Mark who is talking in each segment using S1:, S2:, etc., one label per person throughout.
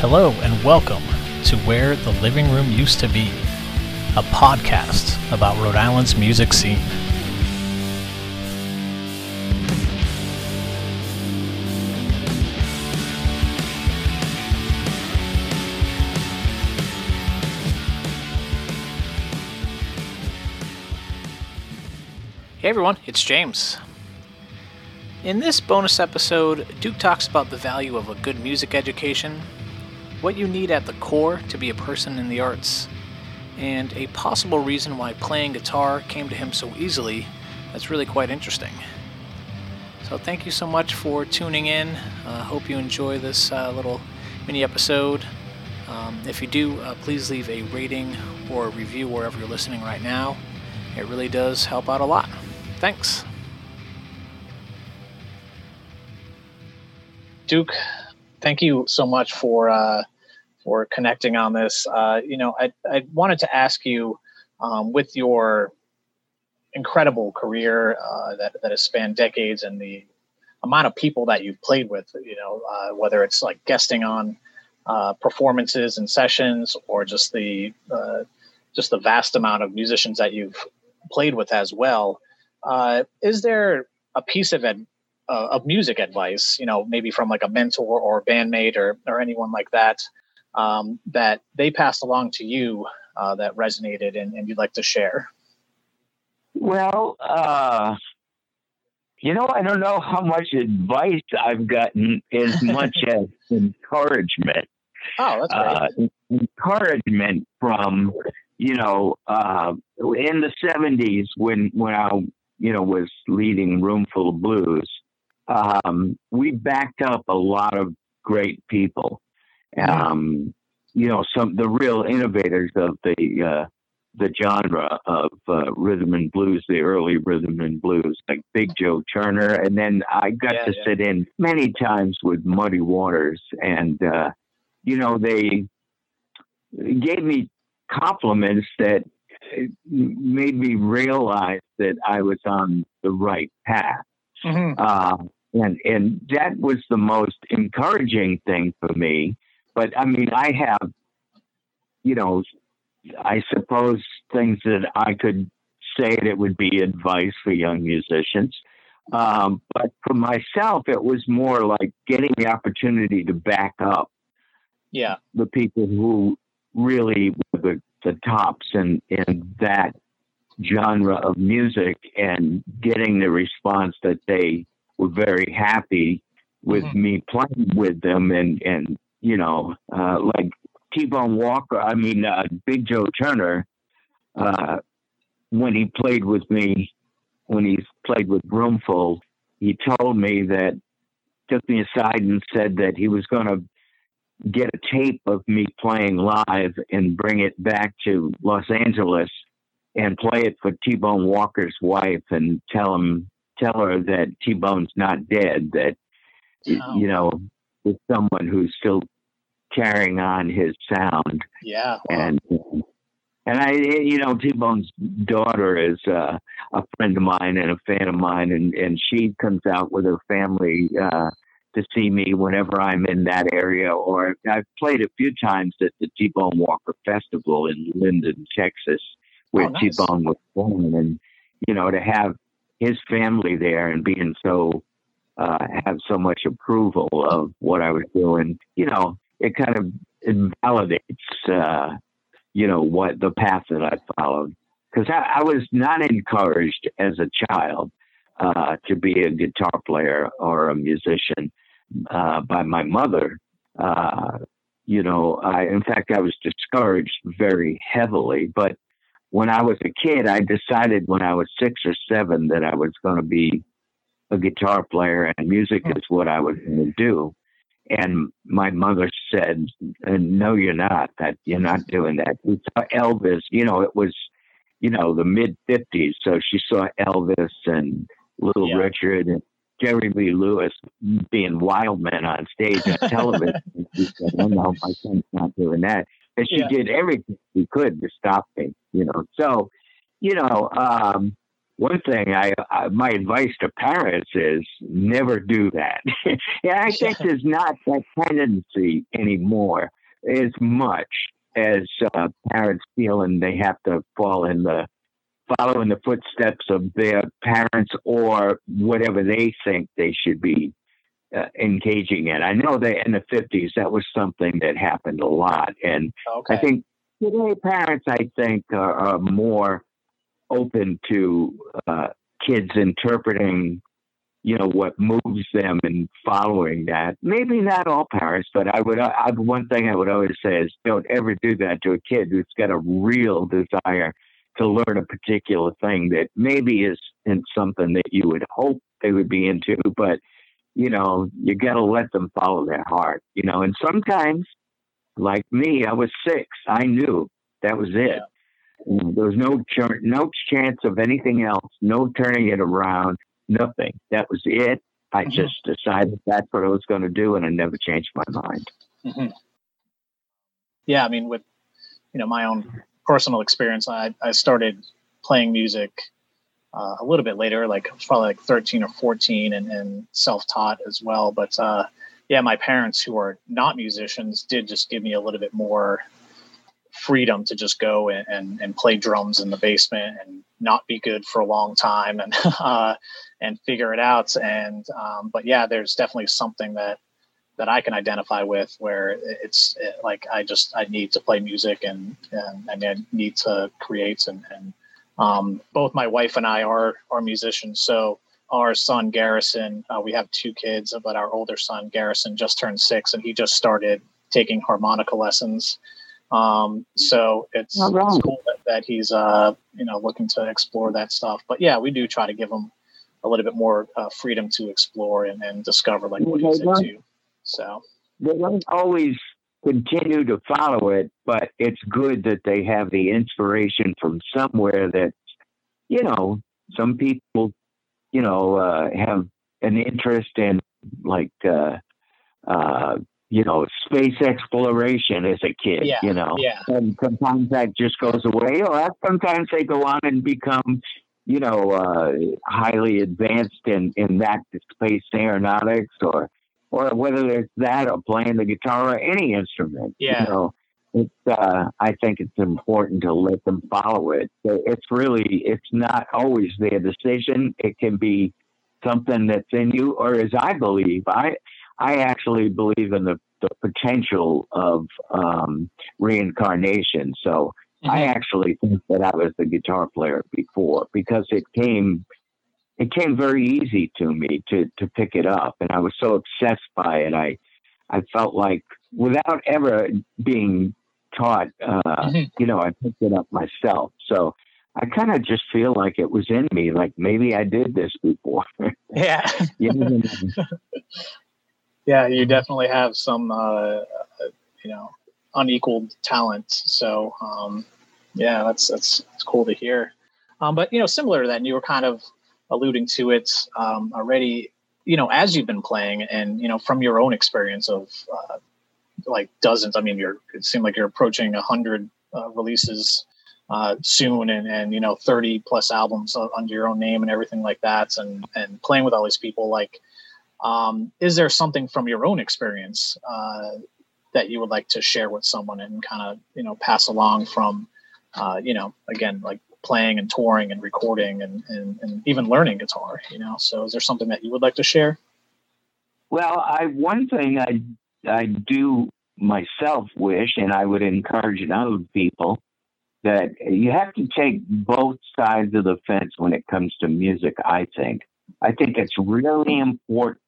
S1: Hello and welcome to Where the Living Room Used to Be, a podcast about Rhode Island's music scene. Hey everyone, it's James. In this bonus episode, Duke talks about the value of a good music education, what you need at the core to be a person in the arts, and a possible reason why playing guitar came to him so easily that's really quite interesting. So, thank you so much for tuning in. I uh, hope you enjoy this uh, little mini episode. Um, if you do, uh, please leave a rating or a review wherever you're listening right now. It really does help out a lot. Thanks. Duke, thank you so much for uh, for connecting on this. Uh, you know, I I wanted to ask you, um, with your incredible career uh, that that has spanned decades and the amount of people that you've played with, you know, uh, whether it's like guesting on uh, performances and sessions or just the uh, just the vast amount of musicians that you've played with as well. Uh, is there a piece of ed, uh, of music advice, you know, maybe from like a mentor or bandmate or or anyone like that, um, that they passed along to you uh, that resonated and, and, you'd like to share?
S2: Well, uh, you know, I don't know how much advice I've gotten as much as encouragement.
S1: Oh, that's great.
S2: Uh, encouragement from you know, uh, in the '70s when when I you know, was leading Roomful of Blues, um, we backed up a lot of great people. Um, you know, some the real innovators of the uh, the genre of uh, rhythm and blues, the early rhythm and blues, like Big Joe Turner, and then I got yeah, to yeah. sit in many times with Muddy Waters, and uh, you know they gave me compliments that made me realize that I was on the right path. Mm-hmm. Uh, and and that was the most encouraging thing for me. But I mean, I have, you know, I suppose things that I could say that would be advice for young musicians. Um, but for myself, it was more like getting the opportunity to back up.
S1: Yeah,
S2: the people who really were the the tops in in that genre of music and getting the response that they were very happy with mm-hmm. me playing with them and and you know uh, like T-Bone Walker I mean uh, Big Joe Turner uh, when he played with me when he played with Roomful he told me that took me aside and said that he was going to get a tape of me playing live and bring it back to Los Angeles and play it for T-Bone Walker's wife and tell him tell her that T-Bone's not dead that oh. you know it's someone who's still carrying on his sound
S1: yeah
S2: and and I you know T-Bone's daughter is uh, a friend of mine and a fan of mine and and she comes out with her family uh to see me whenever I'm in that area. Or I've played a few times at the T Bone Walker Festival in Linden, Texas, where oh, nice. T Bone was born. And, you know, to have his family there and being so, uh, have so much approval of what I was doing, you know, it kind of invalidates, uh, you know, what the path that I followed. Because I, I was not encouraged as a child uh, to be a guitar player or a musician uh, by my mother. Uh, you know, I, in fact, I was discouraged very heavily. But when I was a kid, I decided when I was six or seven that I was going to be a guitar player and music hmm. is what I was going to do. And my mother said, "No, you're not. That you're not doing that." We saw Elvis. You know, it was, you know, the mid '50s. So she saw Elvis and Little yeah. Richard and Jerry Lee Lewis being wild men on stage on television. and she said, "Oh no, my son's not doing that." And she yeah. did everything she could to stop me. You know, so you know, um, one thing I, I, my advice to parents is never do that. yeah, I think there's not that tendency anymore as much as uh, parents feeling they have to fall in the follow in the footsteps of their parents or whatever they think they should be uh, engaging in. I know that in the 50s that was something that happened a lot, and okay. I think today parents I think are, are more open to uh, kids interpreting, you know, what moves them and following that. Maybe not all parents, but I would. I, one thing I would always say is, don't ever do that to a kid who's got a real desire to learn a particular thing that maybe isn't something that you would hope they would be into, but you know, you got to let them follow their heart, you know. And sometimes, like me, I was six. I knew that was it. There was no ch- no chance of anything else, no turning it around, nothing. That was it. I mm-hmm. just decided that's what I was going to do, and I never changed my mind.
S1: Mm-hmm. Yeah, I mean, with you know my own personal experience, I I started playing music uh, a little bit later, like probably like 13 or 14, and, and self-taught as well. But uh, yeah, my parents, who are not musicians, did just give me a little bit more freedom to just go and, and, and, play drums in the basement and not be good for a long time and uh, and figure it out. And um, but yeah, there's definitely something that that I can identify with where it's it, like I just I need to play music and and, and I need to create and, and um, both my wife and I are are musicians. So our son Garrison, uh, we have two kids, but our older son Garrison just turned six and he just started taking harmonica lessons. Um, so it's, it's cool that, that he's, uh, you know, looking to explore that stuff. But yeah, we do try to give him a little bit more uh, freedom to explore and, and discover, like what he's into. So
S2: they don't always continue to follow it, but it's good that they have the inspiration from somewhere that, you know, some people, you know, uh, have an interest in like, uh, uh, you know, space exploration as a kid,
S1: yeah,
S2: you know.
S1: Yeah.
S2: And sometimes that just goes away, or sometimes they go on and become, you know, uh, highly advanced in, in that space aeronautics or or whether it's that or playing the guitar or any instrument.
S1: Yeah.
S2: You know, it's uh, I think it's important to let them follow it. It's really it's not always their decision. It can be something that's in you, or as I believe, I I actually believe in the, the potential of um, reincarnation. So mm-hmm. I actually think that I was the guitar player before because it came it came very easy to me to to pick it up, and I was so obsessed by it. I I felt like without ever being taught, uh, mm-hmm. you know, I picked it up myself. So I kind of just feel like it was in me. Like maybe I did this before.
S1: Yeah. yeah, you definitely have some, uh, you know, unequaled talent. So, um, yeah, that's, that's, that's cool to hear. Um, but, you know, similar to that, you were kind of alluding to it um, already, you know, as you've been playing and, you know, from your own experience of uh, like dozens, I mean, you're, it seemed like you're approaching hundred uh, releases uh, soon and, and, you know, 30 plus albums under your own name and everything like that. And, and playing with all these people, like, um, is there something from your own experience uh, that you would like to share with someone and kind of you know pass along from uh, you know again like playing and touring and recording and, and, and even learning guitar you know? So is there something that you would like to share?
S2: Well i one thing i i do myself wish and i would encourage other people that you have to take both sides of the fence when it comes to music i think. I think it's really important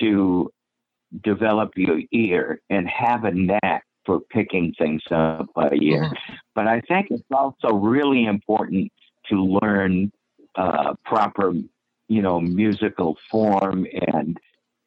S2: to develop your ear and have a knack for picking things up by ear. Mm-hmm. But I think it's also really important to learn uh, proper, you know, musical form. And,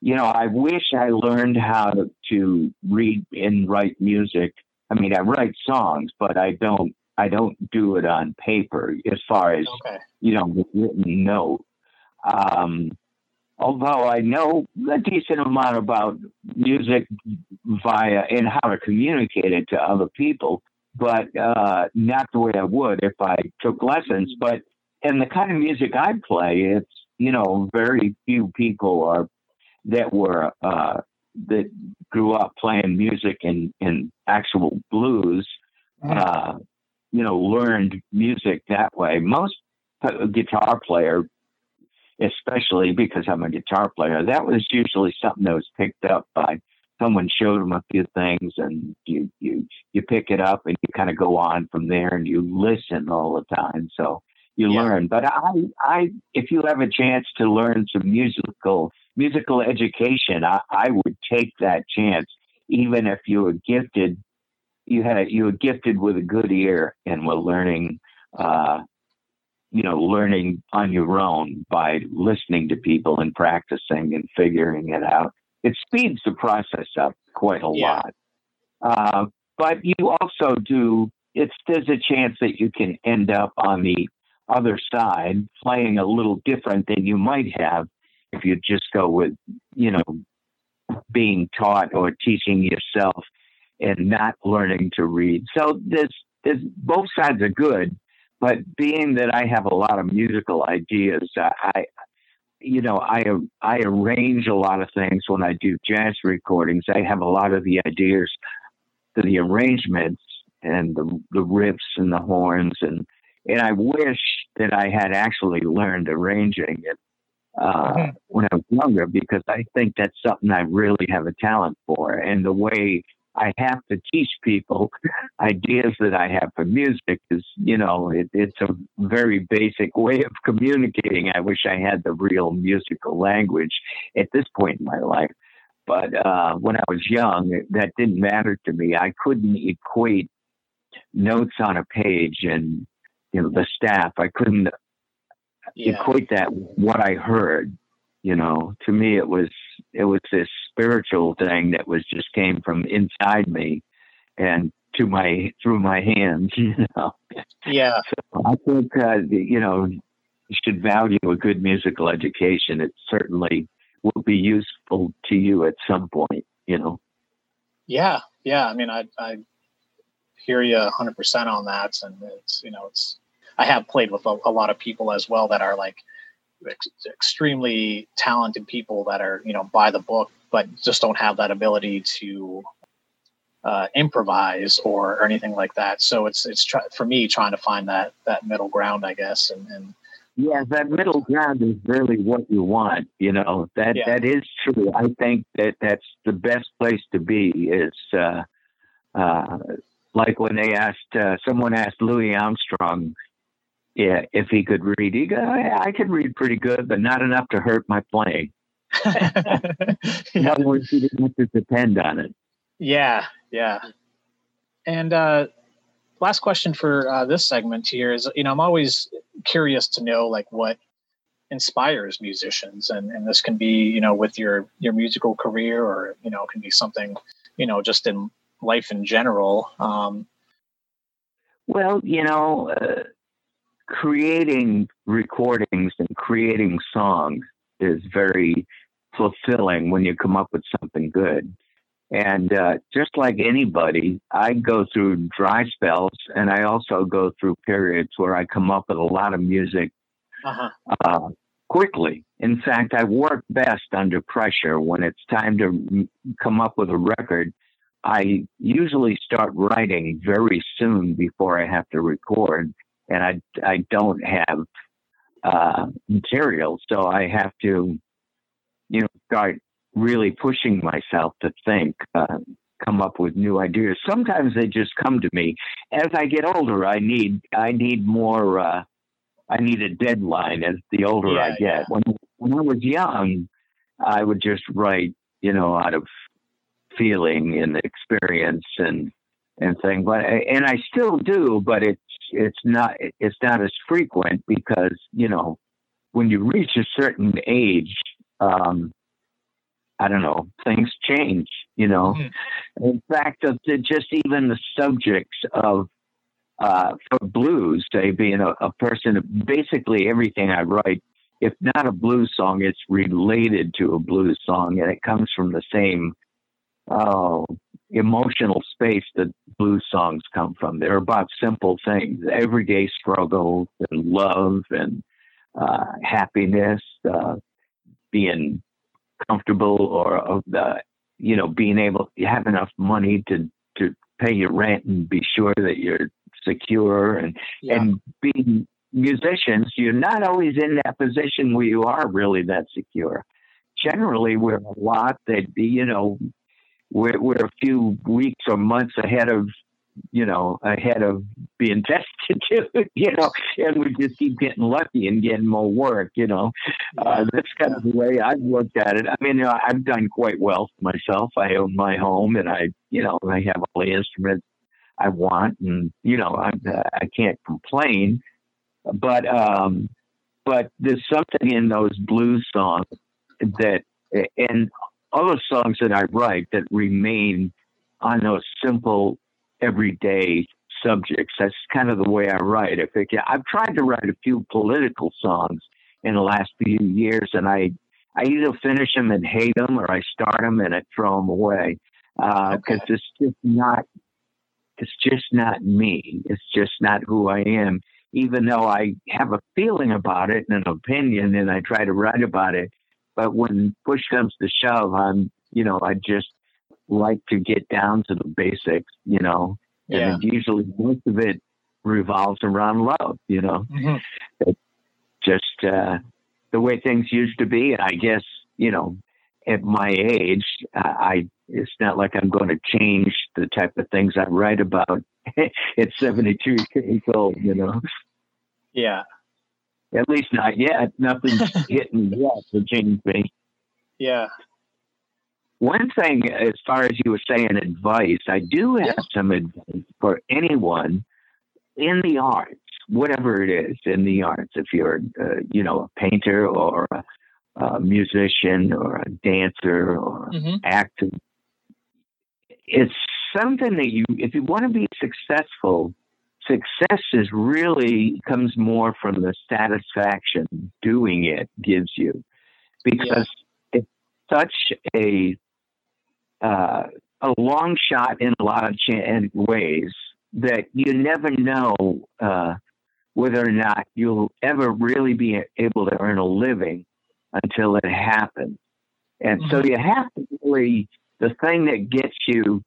S2: you know, I wish I learned how to, to read and write music. I mean, I write songs, but I don't. I don't do it on paper as far as okay. you know, written note. Um, although I know a decent amount about music via and how to communicate it to other people, but uh, not the way I would if I took lessons. But and the kind of music I play, it's you know very few people are that were uh, that grew up playing music in in actual blues. Mm-hmm. Uh, you know, learned music that way. Most guitar player, especially because I'm a guitar player, that was usually something that was picked up by someone showed them a few things and you you you pick it up and you kind of go on from there and you listen all the time. So you yeah. learn. But i i if you have a chance to learn some musical musical education i i would take that chance. Even if you were gifted you had you were gifted with a good ear and were learning uh you know learning on your own by listening to people and practicing and figuring it out it speeds the process up quite a yeah. lot. Uh, but you also do, it's, there's a chance that you can end up on the other side playing a little different than you might have if you just go with, you know, being taught or teaching yourself and not learning to read. So there's, there's both sides are good, but being that I have a lot of musical ideas, I, you know, I I arrange a lot of things when I do jazz recordings. I have a lot of the ideas to the arrangements and the the riffs and the horns and and I wish that I had actually learned arranging it uh, mm-hmm. when I was younger because I think that's something I really have a talent for. And the way I have to teach people ideas that I have for music is, you know, it, it's a very basic way of communicating. I wish I had the real musical language at this point in my life. But uh, when I was young, that didn't matter to me. I couldn't equate notes on a page and, you know, the staff. I couldn't yeah. equate that what I heard. You know, to me, it was it was this spiritual thing that was just came from inside me and to my through my hands. You know.
S1: Yeah.
S2: So I think uh, you know you should value a good musical education. It certainly will be useful to you at some point. You know.
S1: Yeah, yeah. I mean, I I hear you 100 percent on that, and it's you know it's I have played with a, a lot of people as well that are like ex- extremely talented people that are you know by the book but just don't have that ability to uh, improvise or, or anything like that so it's it's try- for me trying to find that that middle ground i guess and, and
S2: yeah that middle ground is really what you want you know that yeah. that is true i think that that's the best place to be is uh uh like when they asked uh, someone asked louis armstrong yeah, if he could read, he go, I, I can read pretty good, but not enough to hurt my playing. In other words, he didn't have to depend on it.
S1: Yeah, yeah. And uh, last question for uh, this segment here is, you know, I'm always curious to know like what inspires musicians, and and this can be, you know, with your your musical career, or you know, it can be something, you know, just in life in general. Um,
S2: well, you know. Uh, creating recordings and creating songs is very fulfilling when you come up with something good. And uh, just like anybody, I go through dry spells and I also go through periods where I come up with a lot of music uh-huh. uh, quickly. In fact, I work best under pressure when it's time to come up with a record. I usually start writing very soon before I have to record and I I don't have uh, material, so I have to, you know, start really pushing myself to think, uh, come up with new ideas. Sometimes they just come to me. As I get older, I need I need more. Uh, I need a deadline as the older yeah, I get. Yeah. When when I was young, I would just write, you know, out of feeling and experience and and thing. But and I still do, but it's it's not it's not as frequent because you know when you reach a certain age, um, I don't know, things change. You know, mm-hmm. in fact, just even the subjects of uh, for blues, say being a, a person, basically everything I write, if not a blues song, it's related to a blues song, and it comes from the same oh emotional space that blues songs come from. They're about simple things, everyday struggles and love and uh, happiness, uh, being comfortable or of the, you know, being able to have enough money to to pay your rent and be sure that you're secure and yeah. and being musicians, you're not always in that position where you are really that secure. Generally, we're a lot that you know we're, we're a few weeks or months ahead of you know ahead of being destitute you know and we just keep getting lucky and getting more work you know. Uh, that's kind of the way i've looked at it. I mean you know, i've done quite well for myself. I own my home and i you know i have all the instruments i want and you know i i can't complain. But um but there's something in those blues songs that and other songs that I write that remain on those simple, everyday subjects. That's kind of the way I write. If it, I've tried to write a few political songs in the last few years, and I I either finish them and hate them, or I start them and I throw them away because uh, okay. it's just not it's just not me. It's just not who I am. Even though I have a feeling about it and an opinion, and I try to write about it, but when push comes to shove, I'm, you know, I just like to get down to the basics, you know, yeah. and usually most of it revolves around love, you know, mm-hmm. just uh, the way things used to be. And I guess, you know, at my age, I it's not like I'm going to change the type of things I write about at 72 years old, you know.
S1: Yeah,
S2: at least not yet. Nothing's hitting yet to change me.
S1: Yeah.
S2: One thing, as far as you were saying, advice, I do have yeah. some advice for anyone in the arts, whatever it is in the arts. If you're, uh, you know, a painter or a, a, musician or a dancer or mm-hmm. actor, it's something that you, if you want to be successful, success is really comes more from the satisfaction doing it gives you because yeah. it's such a uh, a long shot in a lot of ch- ways that you never know uh, whether or not you'll ever really be able to earn a living until it happens. And mm-hmm. so you have to really, the thing that gets you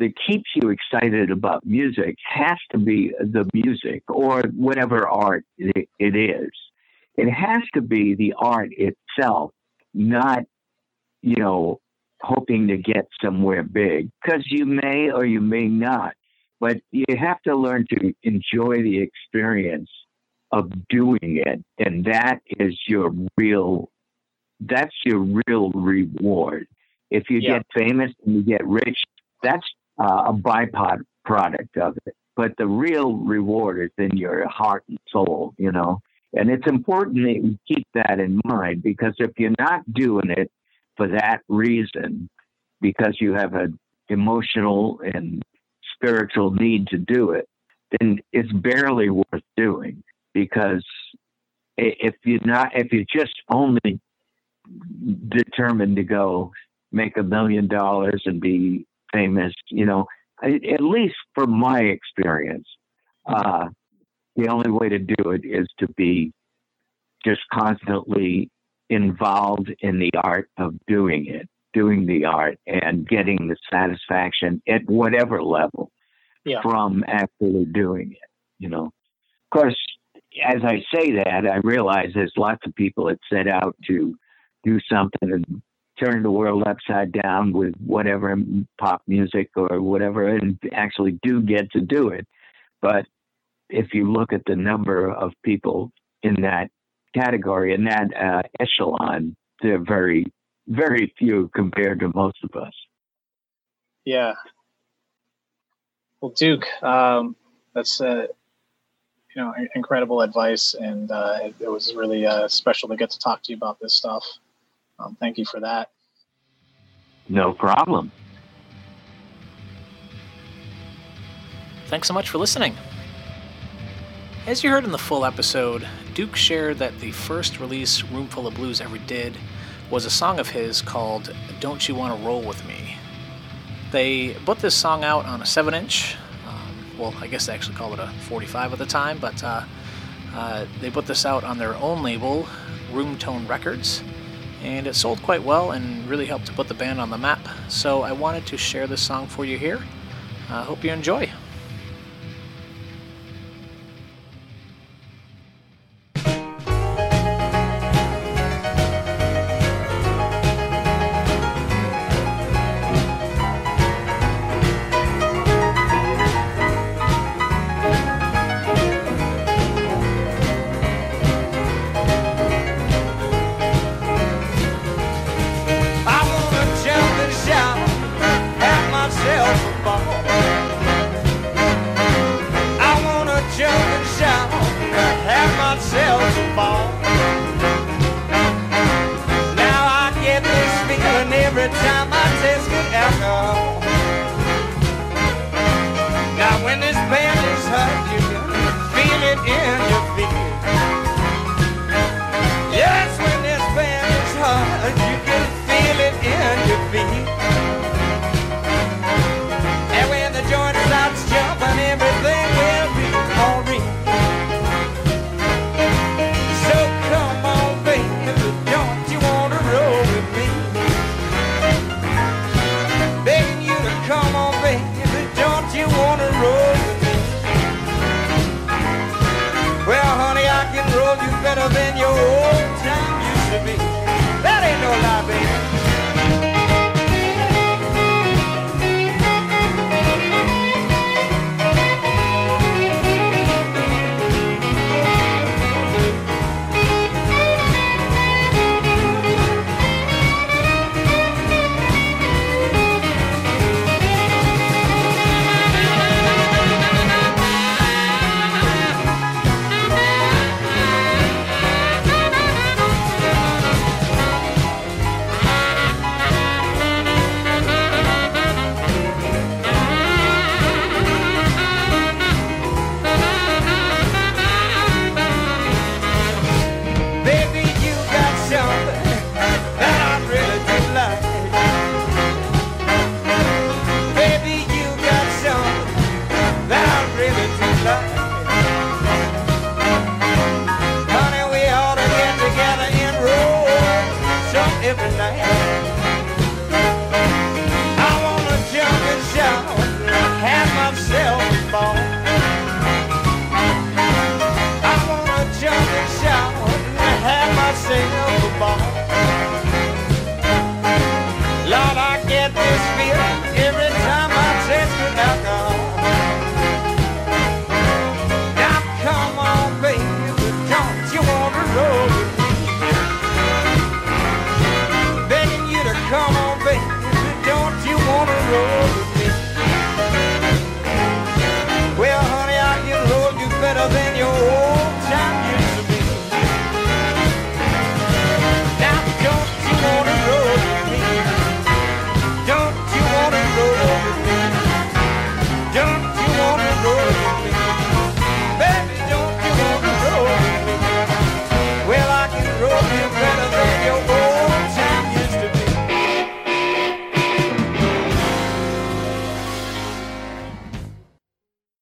S2: that keeps you excited about music has to be the music or whatever art it is. It has to be the art itself, not, you know, hoping to get somewhere big, because you may or you may not. But you have to learn to enjoy the experience of doing it. And that is your real, that's your real reward. If you yeah. get famous and you get rich, that's uh, a byproduct product of it. But the real reward is in your heart and soul, you know. And it's important that you keep that in mind because if you're not doing it for that reason, because you have an emotional and spiritual need to do it, then it's barely worth doing because if you're not, if you're just only determined to go make a million dollars and be famous, you know, at least from my experience, uh, the only way to do it is to be just constantly involved in the art of doing it, doing the art and getting the satisfaction at whatever level yeah. from actually doing it, you know. Of course, as I say that, I realize there's lots of people that set out to do something and turn the world upside down with whatever pop music or whatever and actually do get to do it. But if you look at the number of people in that category, in that uh, echelon, they're very, very few compared to most of us.
S1: Yeah. Well, Duke, um, that's uh, you know incredible advice, and uh, it, it, was really uh, special to get to talk to you about this stuff. Um, thank you for that.
S2: No problem.
S3: Thanks so much for listening. As you heard in the full episode, Duke shared that the first release Roomful of Blues ever did was a song of his called Don't You Want to Roll With Me. They put this song out on a 7 inch. Um, well, I guess they actually called it a 45 at the time, but uh, uh, they put this out on their own label, Room Tone Records, and it sold quite well and really helped to put the band on the map. So I wanted to share this song for you here. I uh, hope you enjoy. myself fall. Better than your